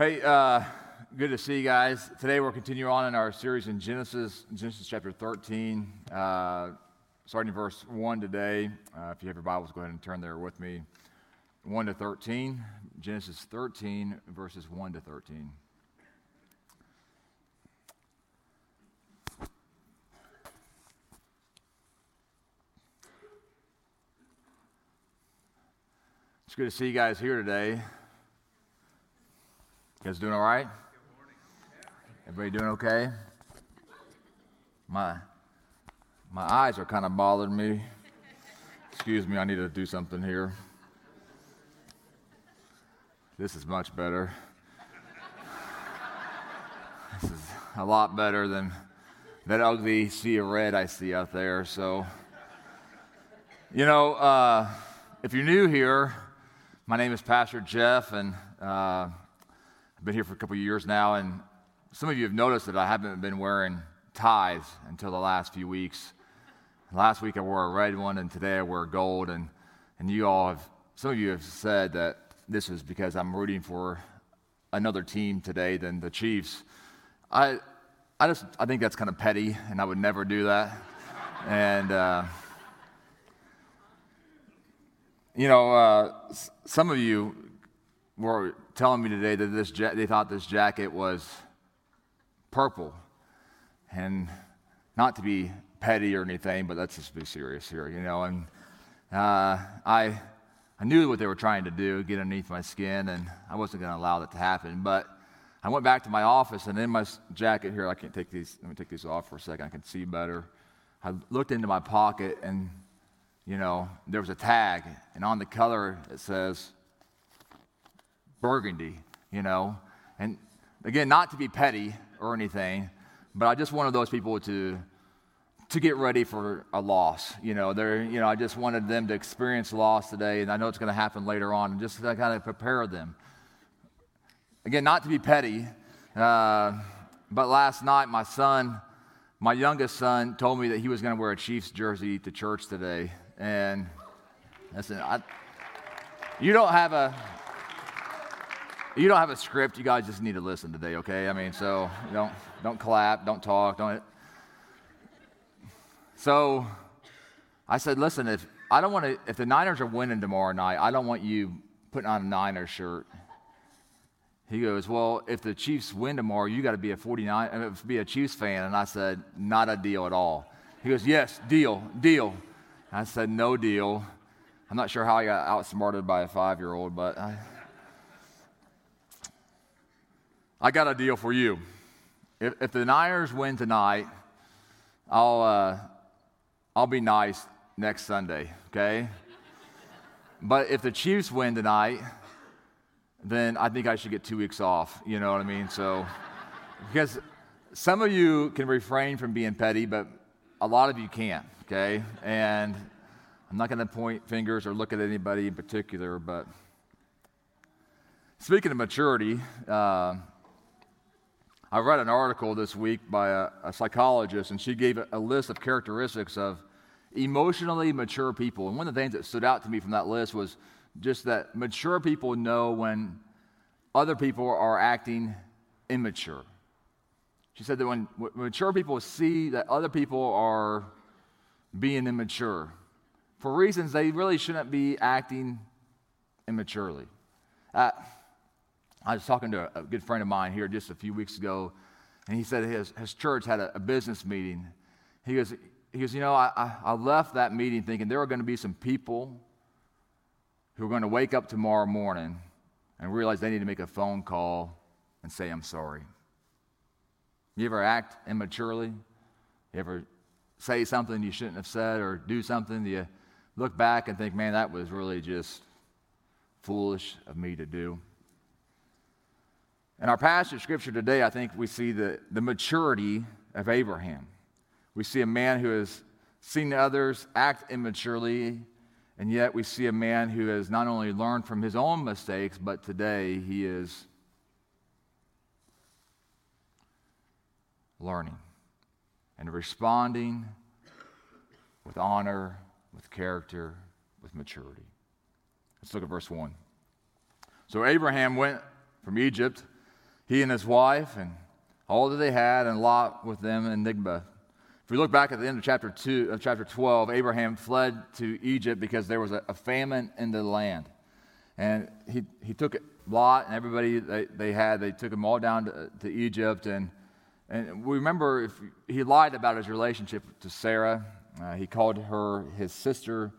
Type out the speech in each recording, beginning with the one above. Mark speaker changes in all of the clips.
Speaker 1: Hey, uh, good to see you guys. Today we're continuing on in our series in Genesis, Genesis chapter 13, uh, starting in verse 1 today. Uh, if you have your Bibles, go ahead and turn there with me. 1 to 13, Genesis 13, verses 1 to 13. It's good to see you guys here today. You guys doing all right? Everybody doing okay? My my eyes are kind of bothering me. Excuse me, I need to do something here. This is much better. This is a lot better than that ugly sea of red I see out there. So, you know, uh, if you're new here, my name is Pastor Jeff, and uh, I've been here for a couple years now. And some of you have noticed that I haven't been wearing ties until the last few weeks. Last week I wore a red one, and today I wear gold. And, and you all have, some of you have said that this is because I'm rooting for another team today than the Chiefs. I, I just, I think that's kind of petty, and I would never do that. and, uh, you know, uh, some of you were telling me today that this ja- they thought this jacket was purple, and not to be petty or anything, but let's just be serious here, you know. And uh, I, I knew what they were trying to do, get underneath my skin, and I wasn't going to allow that to happen. But I went back to my office, and in my jacket here, I can't take these. Let me take these off for a second. I can see better. I looked into my pocket, and you know, there was a tag, and on the color it says burgundy, you know. And again, not to be petty or anything, but I just wanted those people to to get ready for a loss. You know, they're, you know, I just wanted them to experience loss today, and I know it's going to happen later on, and just to kind of prepare them. Again, not to be petty, uh, but last night my son, my youngest son, told me that he was going to wear a Chiefs jersey to church today, and listen, I, you don't have a you don't have a script. You guys just need to listen today, okay? I mean, so don't don't clap, don't talk, don't. So I said, listen, if I don't want to, if the Niners are winning tomorrow night, I don't want you putting on a Niners shirt. He goes, well, if the Chiefs win tomorrow, you got to be a 49, uh, be a Chiefs fan. And I said, not a deal at all. He goes, yes, deal, deal. I said, no deal. I'm not sure how I got outsmarted by a five year old, but I, I got a deal for you. If, if the Niners win tonight, I'll, uh, I'll be nice next Sunday, okay? but if the Chiefs win tonight, then I think I should get two weeks off. You know what I mean? So, because some of you can refrain from being petty, but a lot of you can't, okay? And I'm not going to point fingers or look at anybody in particular, but speaking of maturity, uh, I read an article this week by a, a psychologist, and she gave a, a list of characteristics of emotionally mature people. And one of the things that stood out to me from that list was just that mature people know when other people are acting immature. She said that when mature people see that other people are being immature, for reasons they really shouldn't be acting immaturely. Uh, I was talking to a good friend of mine here just a few weeks ago, and he said his, his church had a, a business meeting. He goes, he goes, You know, I, I left that meeting thinking there are going to be some people who are going to wake up tomorrow morning and realize they need to make a phone call and say, I'm sorry. You ever act immaturely? You ever say something you shouldn't have said or do something? You look back and think, man, that was really just foolish of me to do. In our passage of scripture today, I think we see the, the maturity of Abraham. We see a man who has seen others act immaturely, and yet we see a man who has not only learned from his own mistakes, but today he is learning and responding with honor, with character, with maturity. Let's look at verse 1. So Abraham went from Egypt he and his wife and all that they had, and Lot with them in Negeb. If we look back at the end of chapter, two, of chapter 12, Abraham fled to Egypt because there was a, a famine in the land. And he, he took Lot and everybody they, they had, they took them all down to, to Egypt. And, and we remember if he lied about his relationship to Sarah. Uh, he called her his sister.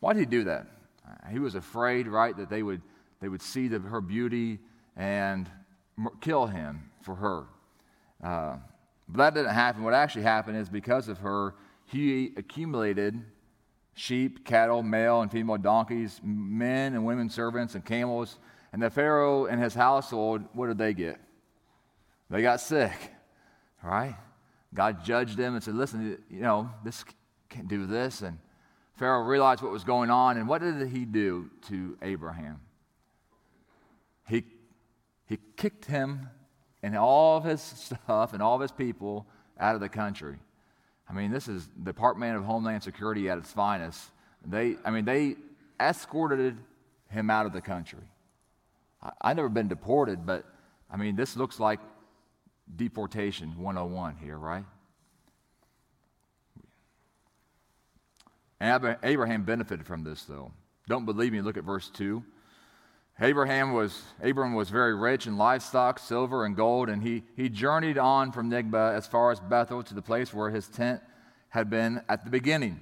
Speaker 1: Why did he do that? Uh, he was afraid, right, that they would, they would see the, her beauty and kill him for her. Uh, but that didn't happen. What actually happened is because of her, he accumulated sheep, cattle, male and female donkeys, men and women servants, and camels. And the Pharaoh and his household, what did they get? They got sick, right? God judged them and said, listen, you know, this can't do this. And Pharaoh realized what was going on. And what did he do to Abraham? He, kicked him and all of his stuff and all of his people out of the country. I mean, this is the Department of Homeland Security at its finest. They, I mean, they escorted him out of the country. I, I've never been deported, but I mean, this looks like deportation 101 here, right? Abraham benefited from this, though. Don't believe me? Look at verse 2. Abraham was, Abram was very rich in livestock, silver, and gold, and he, he journeyed on from Negeb as far as Bethel to the place where his tent had been at the beginning,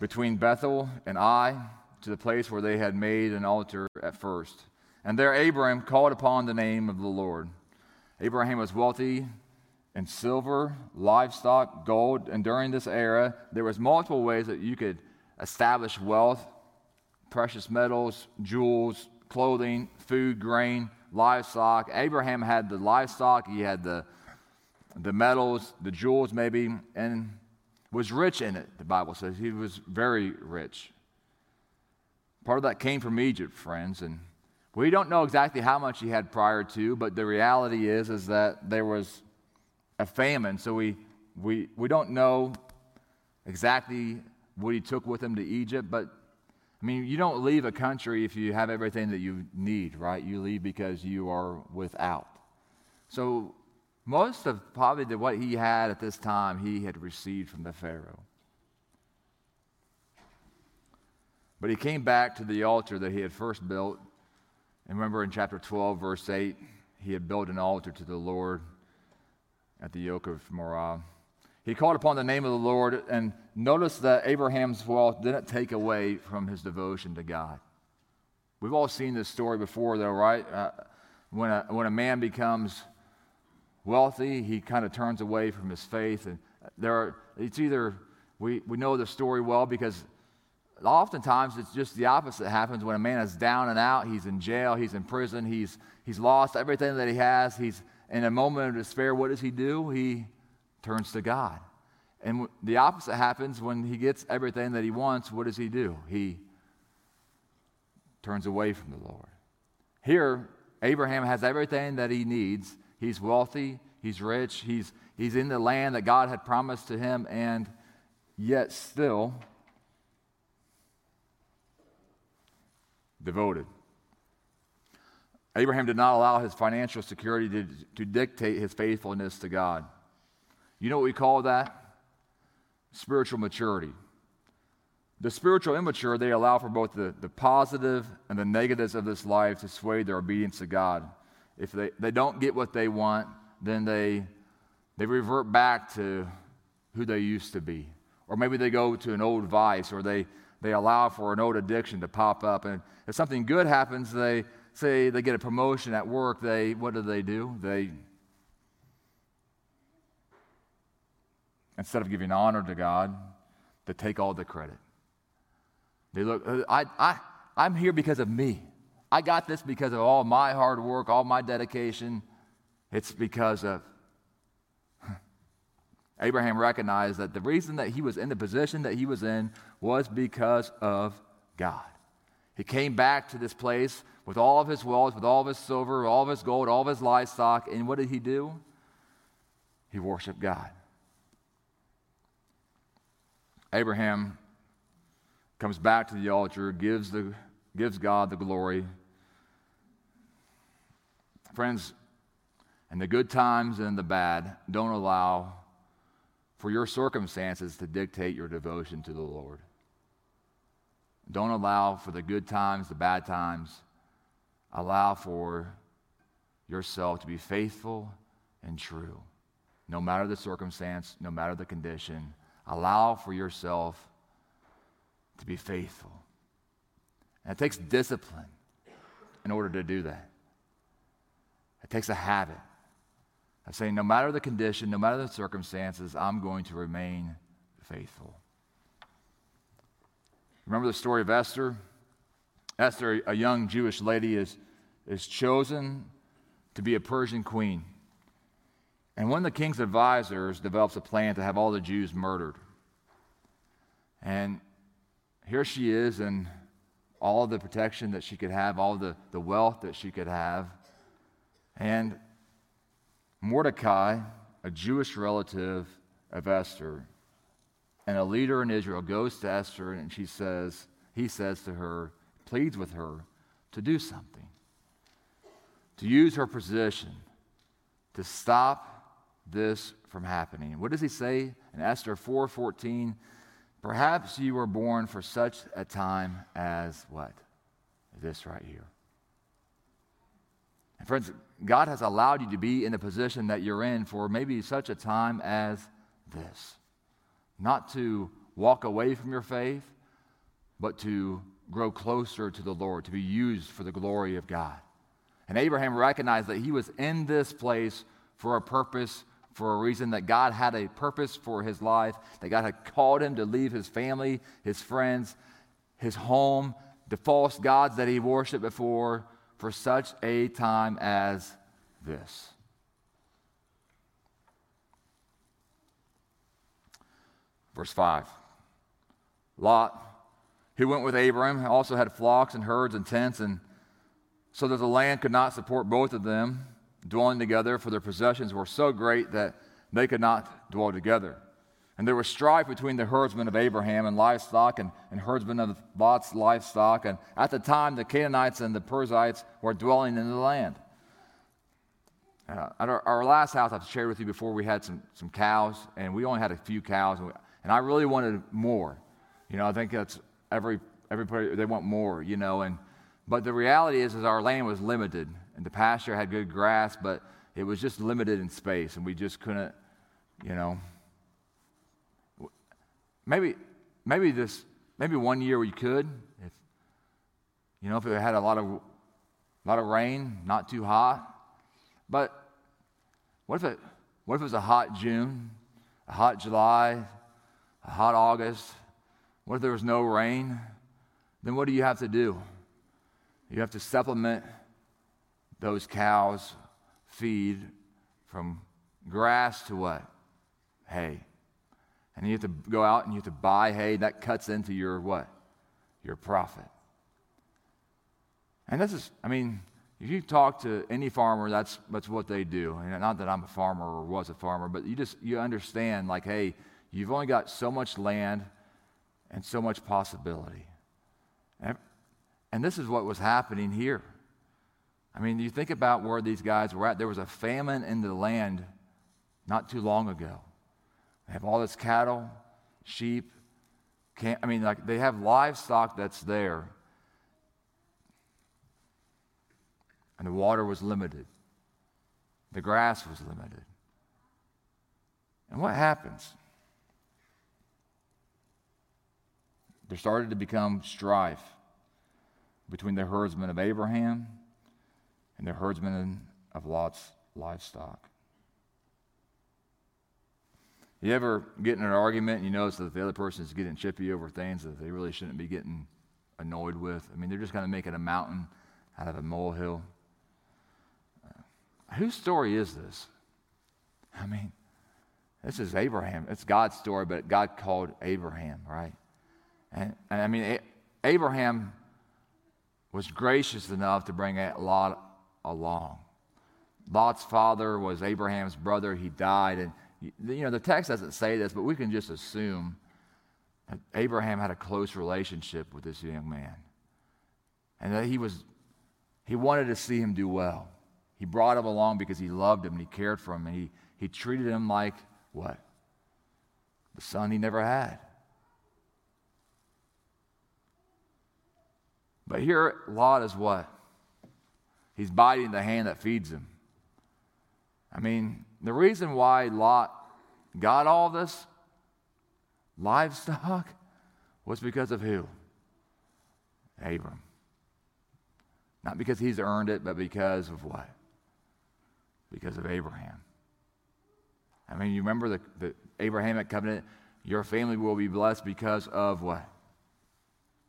Speaker 1: between Bethel and Ai, to the place where they had made an altar at first. And there Abram called upon the name of the Lord. Abraham was wealthy in silver, livestock, gold, and during this era, there was multiple ways that you could establish wealth precious metals, jewels, clothing, food, grain, livestock. Abraham had the livestock, he had the, the metals, the jewels, maybe, and was rich in it, the Bible says. He was very rich. Part of that came from Egypt, friends, and we don't know exactly how much he had prior to, but the reality is, is that there was a famine, so we, we, we don't know exactly what he took with him to Egypt, but I mean, you don't leave a country if you have everything that you need, right? You leave because you are without. So, most of probably the, what he had at this time, he had received from the Pharaoh. But he came back to the altar that he had first built. And remember in chapter 12, verse 8, he had built an altar to the Lord at the oak of Moreh. He called upon the name of the Lord, and notice that Abraham's wealth didn't take away from his devotion to God. We've all seen this story before, though, right? Uh, when, a, when a man becomes wealthy, he kind of turns away from his faith. And there are, it's either we, we know the story well because oftentimes it's just the opposite happens when a man is down and out, he's in jail, he's in prison, he's, he's lost everything that he has, he's in a moment of despair. What does he do? He turns to God. And the opposite happens when he gets everything that he wants. What does he do? He turns away from the Lord. Here, Abraham has everything that he needs. He's wealthy, he's rich, he's, he's in the land that God had promised to him, and yet still devoted. Abraham did not allow his financial security to, to dictate his faithfulness to God. You know what we call that? Spiritual maturity. The spiritual immature, they allow for both the, the positive and the negatives of this life to sway their obedience to God. If they, they don't get what they want, then they, they revert back to who they used to be. Or maybe they go to an old vice, or they, they allow for an old addiction to pop up. And if something good happens, they say they get a promotion at work, they, what do they do? They instead of giving honor to God, to take all the credit. They look, uh, I, I, I'm here because of me. I got this because of all my hard work, all my dedication. It's because of. Abraham recognized that the reason that he was in the position that he was in was because of God. He came back to this place with all of his wealth, with all of his silver, all of his gold, all of his livestock, and what did he do? He worshiped God. Abraham comes back to the altar, gives, the, gives God the glory. Friends, And the good times and the bad don't allow for your circumstances to dictate your devotion to the Lord. Don't allow for the good times, the bad times. Allow for yourself to be faithful and true. No matter the circumstance, no matter the condition, allow for yourself to be faithful. And it takes discipline in order to do that. It takes a habit of saying, no matter the condition, no matter the circumstances, I'm going to remain faithful. Remember the story of Esther? Esther, a young Jewish lady, is, is chosen to be a Persian queen. And one of the king's advisors develops a plan to have all the Jews murdered. And here she is and all the protection that she could have, all the, the wealth that she could have. And Mordecai, a Jewish relative of Esther, and a leader in Israel goes to Esther and she says, he says to her, pleads with her to do something, to use her position to stop this from happening. What does he say in Esther 4:14? Perhaps you were born for such a time as what? This right here. And friends, God has allowed you to be in the position that you're in for maybe such a time as this. Not to walk away from your faith, but to grow closer to the Lord, to be used for the glory of God. And Abraham recognized that he was in this place for a purpose for a reason that God had a purpose for his life, that God had called him to leave his family, his friends, his home, the false gods that he worshiped before for such a time as this. Verse 5 Lot, who went with Abram, also had flocks and herds and tents, and so that the land could not support both of them dwelling together, for their possessions were so great that they could not dwell together. And there was strife between the herdsmen of Abraham and livestock and, and herdsmen of Lot's livestock. And at the time, the Canaanites and the Perizzites were dwelling in the land. Uh, at our, our, last house, I've shared with you before, we had some, some cows, and we only had a few cows, and, we, and I really wanted more. You know, I think that's every everybody they want more. You know, and but the reality is, is our land was limited, and the pasture had good grass, but it was just limited in space, and we just couldn't, you know. Maybe, maybe this, maybe one year we could, if, you know, if it had a lot of, a lot of rain, not too hot. But what if it, what if it was a hot June, a hot July, a hot August? What if there was no rain? Then what do you have to do? You have to supplement those cows feed from grass to what? Hay. And you have to go out and you have to buy hay. That cuts into your what? Your profit. And this is, I mean, if you talk to any farmer, that's, that's what they do. And not that I'm a farmer or was a farmer, but you just, you understand like, hey, you've only got so much land and so much possibility. And, and this is what was happening here. I mean, you think about where these guys were at. There was a famine in the land not too long ago. They have all this cattle, sheep. I mean, like they have livestock that's there. And the water was limited, the grass was limited. And what happens? There started to become strife between the herdsmen of Abraham and the herdsmen of Lot's livestock. You ever get in an argument and you notice that the other person is getting chippy over things that they really shouldn't be getting annoyed with? I mean, they're just kind of making a mountain out of a molehill. Uh, whose story is this? I mean, this is Abraham. It's God's story, but God called Abraham, right? And, and I mean, Abraham was gracious enough to bring a Lot along. Lot's father was Abraham's brother. He died. And, you know, the text doesn't say this, but we can just assume that Abraham had a close relationship with this young man. And that he was, he wanted to see him do well. He brought him along because he loved him and he cared for him and he, he treated him like what? The son he never had. But here, Lot is what? He's biting the hand that feeds him. I mean, the reason why Lot got all this livestock was because of who? Abram. Not because he's earned it, but because of what? Because of Abraham. I mean, you remember the, the Abrahamic covenant? Your family will be blessed because of what?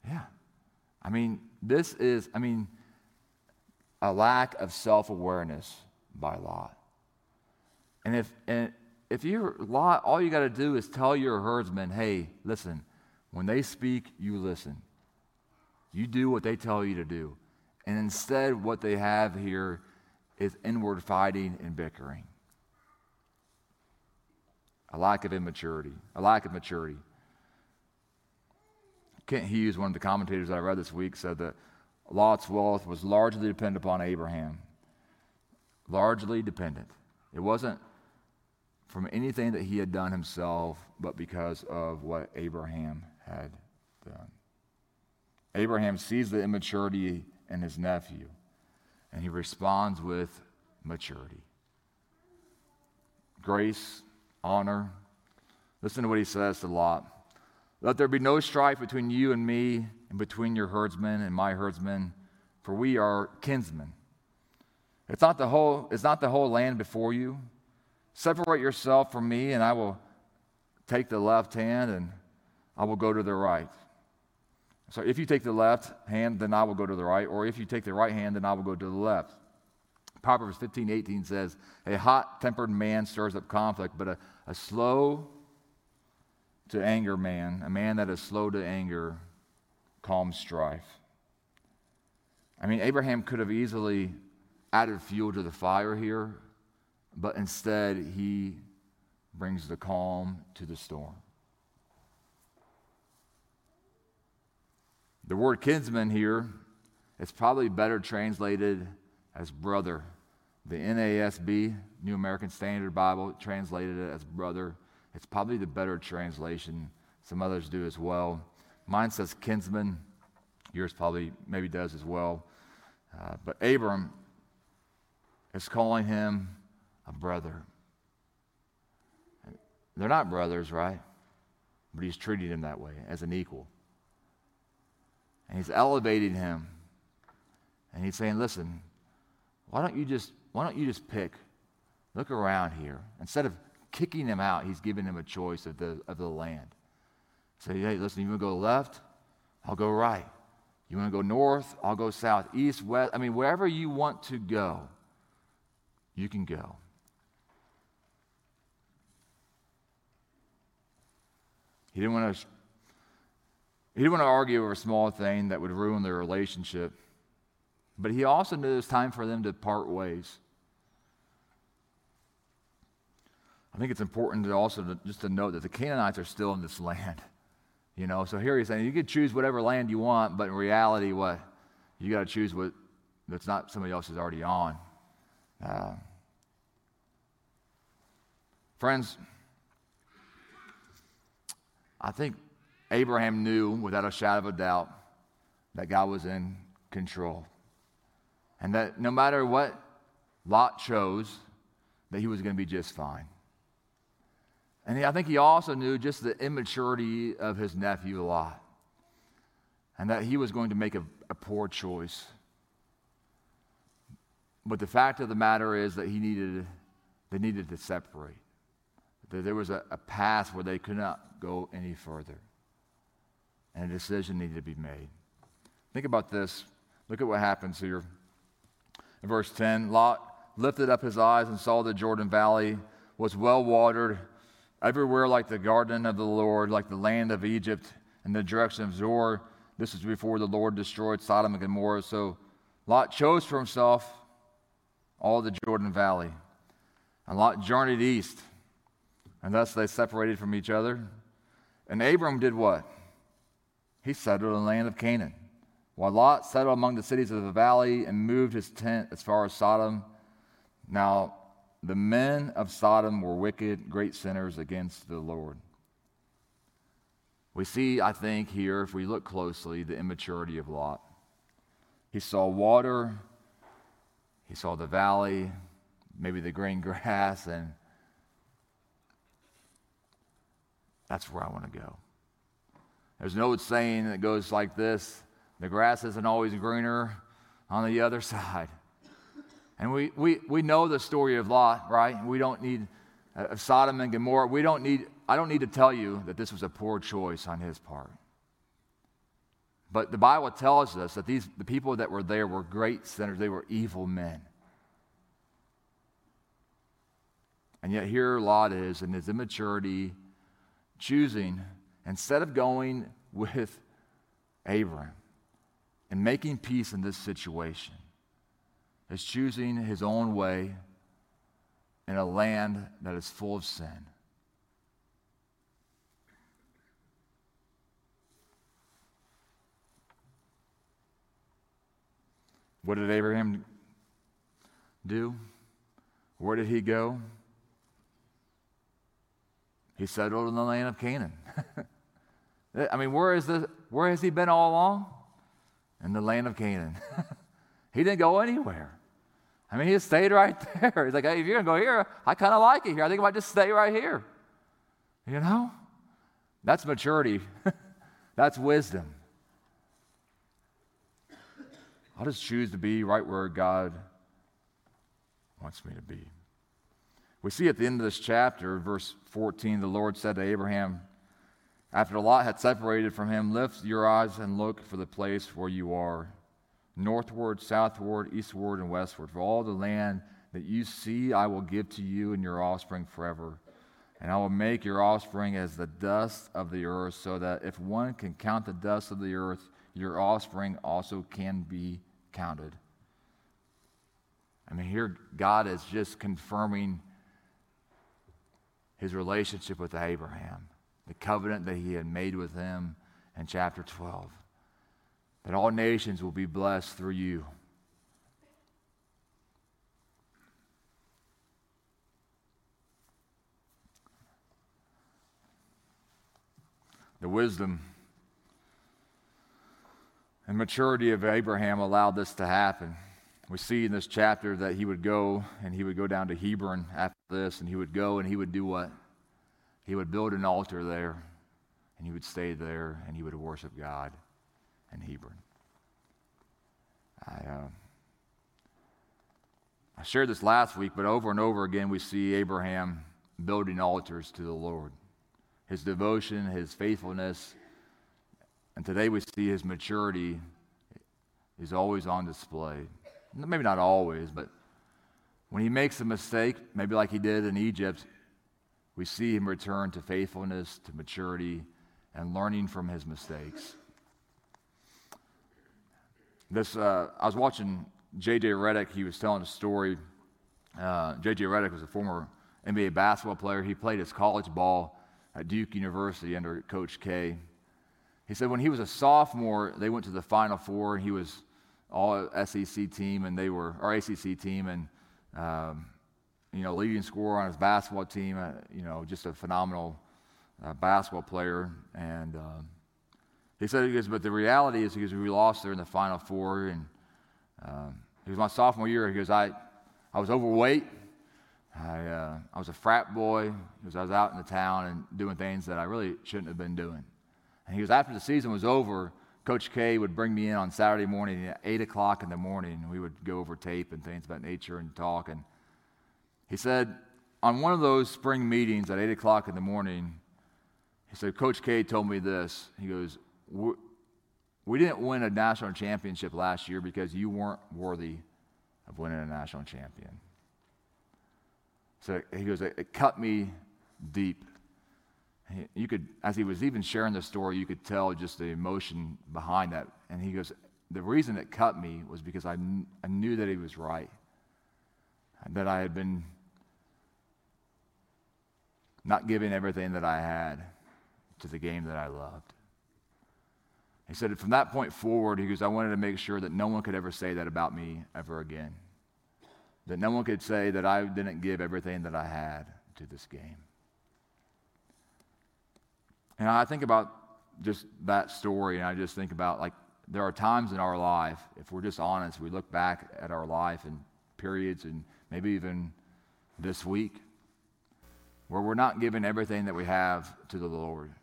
Speaker 1: Yeah. I mean, this is, I mean, a lack of self awareness by Lot. And if, and if you're Lot, all you got to do is tell your herdsmen, hey, listen, when they speak, you listen. You do what they tell you to do. And instead, what they have here is inward fighting and bickering. A lack of immaturity, a lack of maturity. Kent Hughes, one of the commentators that I read this week, said that Lot's wealth was largely dependent upon Abraham. Largely dependent. It wasn't from anything that he had done himself, but because of what Abraham had done. Abraham sees the immaturity in his nephew, and he responds with maturity. Grace, honor. Listen to what he says to Lot. Let there be no strife between you and me, and between your herdsmen and my herdsmen, for we are kinsmen. It's not the whole, it's not the whole land before you. Separate yourself from me, and I will take the left hand and I will go to the right. So if you take the left hand, then I will go to the right. Or if you take the right hand, then I will go to the left. Proverbs 15, 18 says, A hot tempered man stirs up conflict, but a, a slow to anger man, a man that is slow to anger, calms strife. I mean, Abraham could have easily added fuel to the fire here, but instead he brings the calm to the storm. The word kinsman here is probably better translated as brother. The NASB, New American Standard Bible, translated it as brother. It's probably the better translation. Some others do as well. Mine says kinsman. Yours probably maybe does as well. Uh, but Abram is calling him a brother. They're not brothers, right? But he's treating him that way, as an equal. And he's elevating him. And he's saying, listen, why don't you just, why don't you just pick? Look around here. Instead of kicking him out, he's giving him a choice of the, of the land. Say, hey, listen, you want to go left? I'll go right. You want to go north? I'll go south, east, west. I mean, wherever you want to go, you can go. He didn't want to he didn't want to argue over a small thing that would ruin their relationship. But he also knew it was time for them to part ways. I think it's important to also just to note that the Canaanites are still in this land. You know, so here he's saying you can choose whatever land you want, but in reality, what you got to choose what that's not somebody else is already on. Uh, friends, I think Abraham knew without a shadow of a doubt that God was in control. And that no matter what Lot chose, that he was going to be just fine. And he, I think he also knew just the immaturity of his nephew Lot. And that he was going to make a, a poor choice. But the fact of the matter is that he needed, they needed to separate. That there was a, a path where they could not go any further and a decision needed to be made. Think about this. Look at what happens here. In verse 10, Lot lifted up his eyes and saw the Jordan Valley was well watered, everywhere like the garden of the Lord, like the land of Egypt, in the direction of Zoar. This is before the Lord destroyed Sodom and Gomorrah. So Lot chose for himself all the Jordan Valley. And Lot journeyed east, and thus they separated from each other. And Abram did what? he settled in the land of Canaan. While Lot settled among the cities of the valley and moved his tent as far as Sodom, Now, the men of Sodom were wicked, great sinners against the Lord. We see, I think, here, if we look closely, the immaturity of Lot. He saw water, he saw the valley, maybe the green grass, and that's where I want to go. There's an old saying that goes like this the grass isn't always greener on the other side. And we, we, we know the story of Lot, right? We don't need uh, Sodom and Gomorrah. We don't need, I don't need to tell you that this was a poor choice on his part. But the Bible tells us that these, the people that were there were great sinners, they were evil men. And yet here Lot is in his immaturity, choosing, instead of going with Abraham and making peace in this situation, is choosing his own way in a land that is full of sin. What did Abraham do? Where did he go? He settled in the land of Canaan. I mean, where, is the, where has he been all along? In the land of Canaan. he didn't go anywhere. I mean, he stayed right there. He's like, hey, if you're going to go here, I kind of like it here. I think I might just stay right here. You know? That's maturity, that's wisdom. I'll just choose to be right where God wants me to be. We see at the end of this chapter, verse 14, the Lord said to Abraham, after Lot had separated from him, lift your eyes and look for the place where you are, northward, southward, eastward, and westward. For all the land that you see, I will give to you and your offspring forever. And I will make your offspring as the dust of the earth, so that if one can count the dust of the earth, your offspring also can be counted. I mean, here God is just confirming his relationship with Abraham, the covenant that he had made with him in chapter 12, that all nations will be blessed through you. The wisdom and maturity of Abraham allowed this to happen. We see in this chapter that he would go and he would go down to Hebron after this, and he would go and he would do what? He would build an altar there, and he would stay there, and he would worship God in Hebron. I, uh, I shared this last week, but over and over again, we see Abraham building altars to the Lord. His devotion, his faithfulness, and today we see his maturity is always on display maybe not always, but when he makes a mistake, maybe like he did in Egypt, we see him return to faithfulness, to maturity, and learning from his mistakes. This, uh, I was watching J.J. Redick. He was telling a story. Uh, J.J. Redick was a former NBA basketball player. He played his college ball at Duke University under Coach K. He said when he was a sophomore, they went to the Final Four, he was all SEC team, and they were our ACC team, and um, you know, leading scorer on his basketball team. Uh, you know, just a phenomenal uh, basketball player. And um, he said, he goes, but the reality is, because we lost there in the Final Four, and um, it was my sophomore year. He goes, I, I was overweight. I, uh, I was a frat boy because I was out in the town and doing things that I really shouldn't have been doing. And he goes, after the season was over, Coach K would bring me in on Saturday morning at 8 o'clock in the morning. We would go over tape and things about nature and talk. And he said, on one of those spring meetings at 8 o'clock in the morning, he said, Coach K told me this. He goes, We didn't win a national championship last year because you weren't worthy of winning a national champion. So he goes, It cut me deep you could, as he was even sharing the story, you could tell just the emotion behind that. And he goes, The reason it cut me was because I, kn- I knew that he was right, that I had been not giving everything that I had to the game that I loved. He said, From that point forward, he goes, I wanted to make sure that no one could ever say that about me ever again. that no one could say that I didn't give everything that I had to this game. And I think about just that story, and I just think about like there are times in our life, if we're just honest, we look back at our life and periods, and maybe even this week, where we're not giving everything that we have to the Lord.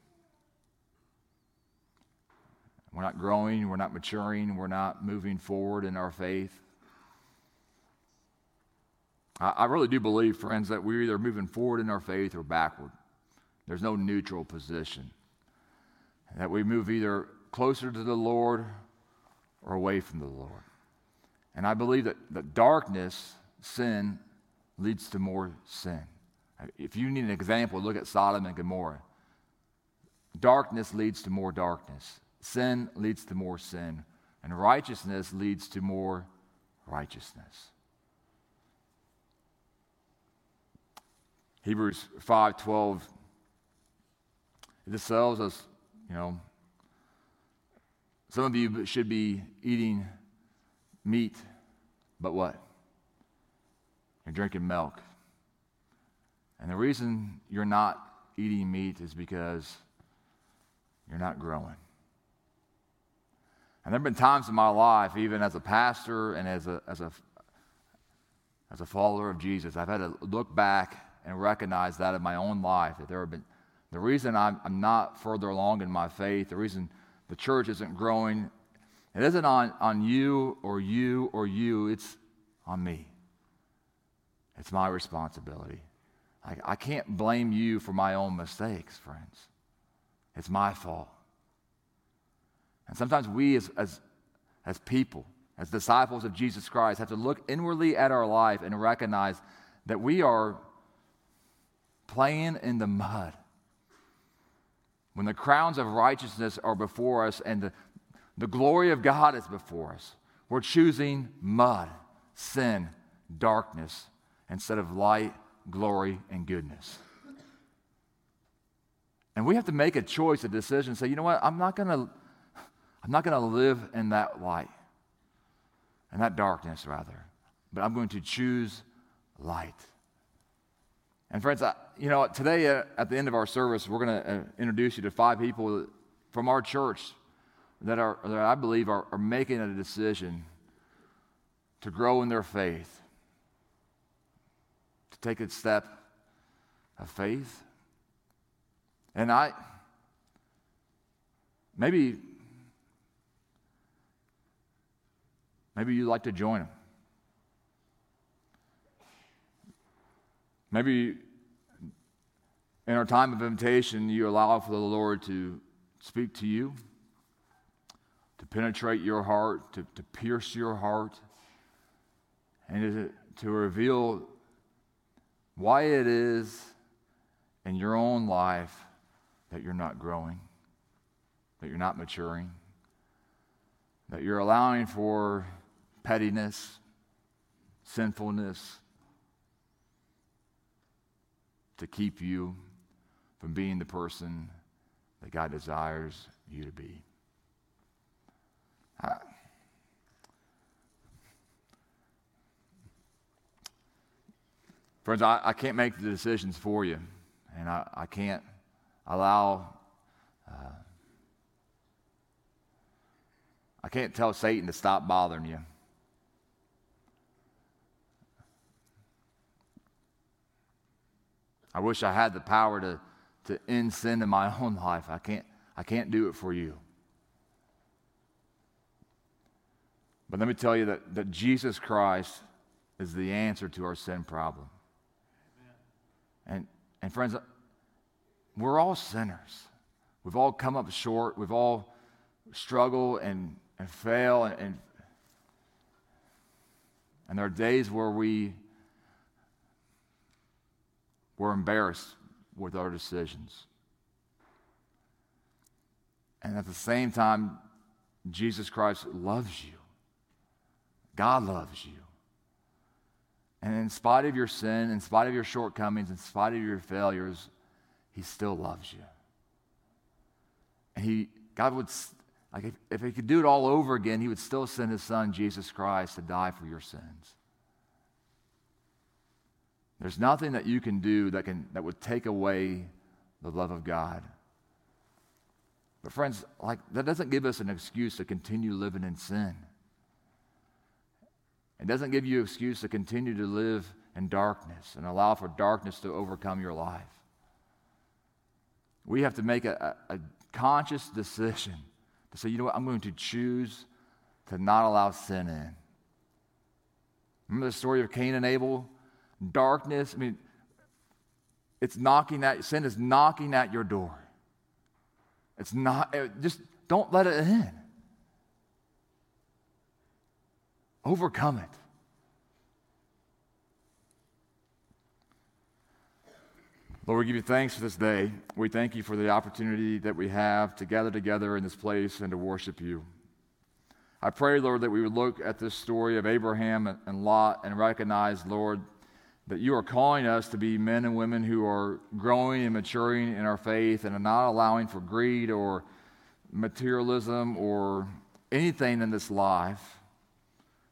Speaker 1: We're not growing, we're not maturing, we're not moving forward in our faith. I, I really do believe, friends, that we're either moving forward in our faith or backward. There's no neutral position. That we move either closer to the Lord or away from the Lord. And I believe that, that darkness, sin, leads to more sin. If you need an example, look at Sodom and Gomorrah. Darkness leads to more darkness. Sin leads to more sin. And righteousness leads to more righteousness. Hebrews 5:12 this tells us, you know, some of you should be eating meat, but what? You're drinking milk. And the reason you're not eating meat is because you're not growing. And there have been times in my life, even as a pastor and as a, as a, as a follower of Jesus, I've had to look back and recognize that in my own life that there have been the reason I'm, I'm not further along in my faith, the reason the church isn't growing, it isn't on, on you or you or you, it's on me. It's my responsibility. I, I can't blame you for my own mistakes, friends. It's my fault. And sometimes we, as, as, as people, as disciples of Jesus Christ, have to look inwardly at our life and recognize that we are playing in the mud. When the crowns of righteousness are before us and the, the glory of God is before us, we're choosing mud, sin, darkness, instead of light, glory, and goodness. And we have to make a choice, a decision, say, you know what, I'm not gonna, I'm not gonna live in that light, in that darkness rather, but I'm going to choose light. And friends, I, you know, today uh, at the end of our service, we're going to uh, introduce you to five people from our church that are, that I believe are, are making a decision to grow in their faith, to take a step of faith. And I, maybe, maybe you'd like to join them. Maybe in our time of invitation, you allow for the Lord to speak to you, to penetrate your heart, to, to pierce your heart, and to, to reveal why it is in your own life that you're not growing, that you're not maturing, that you're allowing for pettiness, sinfulness, to keep you from being the person that God desires you to be. Uh, friends, I, I, can't make the decisions for you, and I, I can't allow. Uh, I can't tell Satan to stop bothering you. I wish I had the power to, to end sin in my own life. I can't, I can't do it for you. But let me tell you that, that Jesus Christ is the answer to our sin problem. And, and friends, we're all sinners. We've all come up short. We've all struggle and, and fail. And, and, and there are days where we we're embarrassed with our decisions. And at the same time, Jesus Christ loves you. God loves you. And in spite of your sin, in spite of your shortcomings, in spite of your failures, He still loves you. And He, God would, like, if, if He could do it all over again, He would still send His Son, Jesus Christ, to die for your sins. There's nothing that you can do that, can, that would take away the love of God. But, friends, like, that doesn't give us an excuse to continue living in sin. It doesn't give you an excuse to continue to live in darkness and allow for darkness to overcome your life. We have to make a, a, a conscious decision to say, you know what, I'm going to choose to not allow sin in. Remember the story of Cain and Abel? Darkness, I mean, it's knocking at, sin is knocking at your door. It's not, eh, just don't let it in. Overcome it. Lord, we give you thanks for this day. We thank you for the opportunity that we have to gather together in this place and to worship you. I pray, Lord, that we would look at this story of Abraham and Lot and recognize, Lord, that you are calling us to be men and women who are growing and maturing in our faith and are not allowing for greed or materialism or anything in this life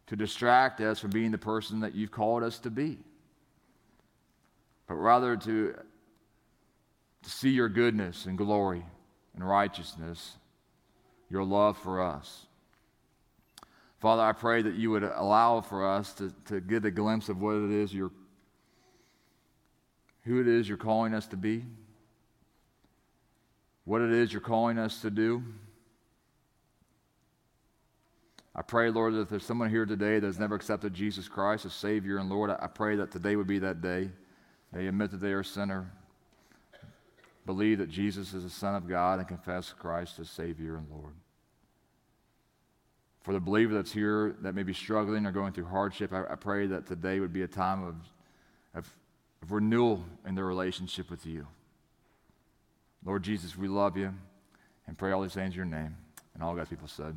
Speaker 1: to distract us from being the person that you've called us to be, but rather to, to see your goodness and glory and righteousness, your love for us. Father, I pray that you would allow for us to, to get a glimpse of what it is you're, who it is you're calling us to be, what it is you're calling us to do. I pray, Lord, that if there's someone here today that has never accepted Jesus Christ as Savior and Lord, I pray that today would be that day. They admit that they are a sinner, believe that Jesus is the Son of God, and confess Christ as Savior and Lord. For the believer that's here that may be struggling or going through hardship, I, I pray that today would be a time of, of renewal in their relationship with you. Lord Jesus, we love you and pray all these things in your name. And all God's people said,